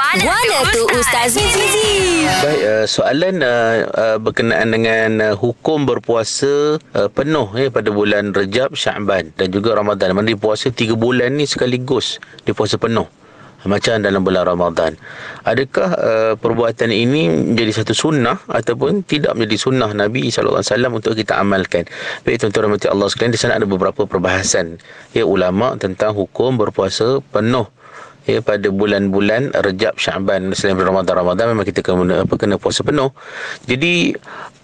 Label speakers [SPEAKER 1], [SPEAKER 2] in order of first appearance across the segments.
[SPEAKER 1] Guana tu Ustaz Mizi.
[SPEAKER 2] Baik, uh, soalan uh, uh, berkenaan dengan uh, hukum berpuasa uh, penuh ya pada bulan Rejab, Syaban dan juga Ramadan. Mana puasa tiga bulan ni sekaligus. Dia puasa penuh. Macam dalam bulan Ramadan. Adakah uh, perbuatan ini menjadi satu sunnah ataupun tidak menjadi sunnah Nabi SAW untuk kita amalkan? Baik tuan-tuan rahmati Allah sekalian, di sana ada beberapa perbahasan ya ulama tentang hukum berpuasa penuh ya pada bulan-bulan Rejab Syaban selain bulan Ramadan Ramadan memang kita kena apa kena puasa penuh. Jadi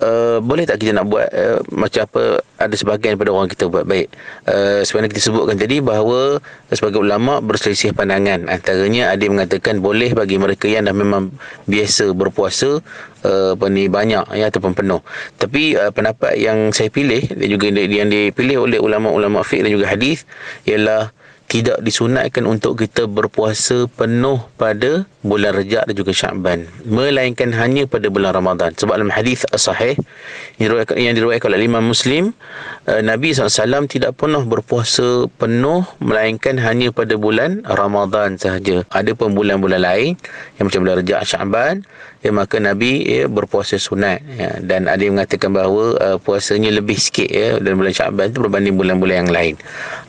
[SPEAKER 2] uh, boleh tak kita nak buat uh, macam apa ada sebahagian daripada orang kita buat baik. Uh, sebenarnya kita sebutkan tadi bahawa sebagai ulama berselisih pandangan. Antaranya ada mengatakan boleh bagi mereka yang dah memang biasa berpuasa apa ni banyak ya ataupun penuh. Tapi uh, pendapat yang saya pilih dan juga yang dipilih oleh ulama-ulama fiqh dan juga hadis ialah tidak disunatkan untuk kita berpuasa penuh pada bulan Rejab dan juga Syaban melainkan hanya pada bulan Ramadan. Sebab dalam hadis sahih yang diriwayatkan oleh Imam Muslim eh, Nabi SAW tidak pernah berpuasa penuh melainkan hanya pada bulan Ramadan sahaja ada pun bulan-bulan lain yang macam bulan Rejab Syaban ya, maka Nabi ya, berpuasa sunat ya, dan ada yang mengatakan bahawa uh, puasanya lebih sikit ya dalam bulan Syaban itu berbanding bulan-bulan yang lain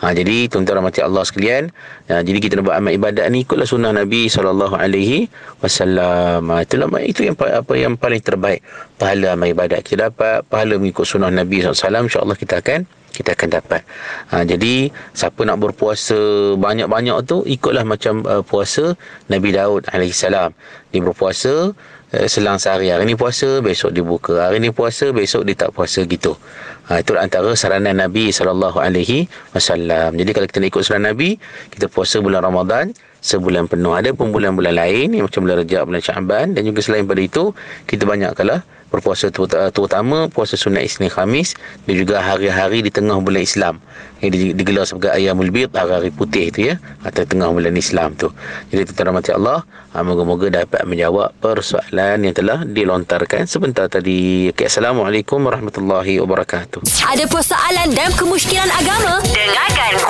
[SPEAKER 2] ha, jadi tuan-tuan rahmati Allah sekalian. Ya, jadi kita nak buat amal ibadat ni ikutlah sunnah Nabi wasallam. Ha, itulah itu yang apa yang paling terbaik. Pahala amal ibadat kita dapat, pahala mengikut sunnah Nabi wasallam insya-Allah kita akan kita akan dapat. Ha, jadi siapa nak berpuasa banyak-banyak tu ikutlah macam uh, puasa Nabi Daud alaihissalam. Dia berpuasa uh, selang sehari. Hari ni puasa, besok dia buka. Hari ni puasa, besok dia tak puasa gitu. Ha, itu antara saranan Nabi wasallam. Jadi kalau kita nak ikut saranan Nabi, kita puasa bulan Ramadan sebulan penuh. Ada pun bulan-bulan lain macam bulan Rejab, bulan Syaban dan juga selain pada itu kita banyakkanlah berpuasa terutama puasa sunat Isnin Khamis dan juga hari-hari di tengah bulan Islam yang digelar sebagai Ayamul Bid hari-hari putih itu ya atau tengah bulan Islam tu. Jadi tuan rahmati Allah, ha, moga-moga dapat menjawab persoalan yang telah dilontarkan sebentar tadi. Okay, Assalamualaikum warahmatullahi wabarakatuh.
[SPEAKER 1] Ada persoalan dan kemusykilan agama? Dengarkan tu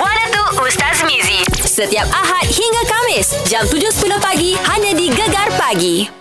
[SPEAKER 1] Ustaz Mizi. Setiap Ahad hingga Kamis jam 7.10 pagi hanya di Gegar Pagi.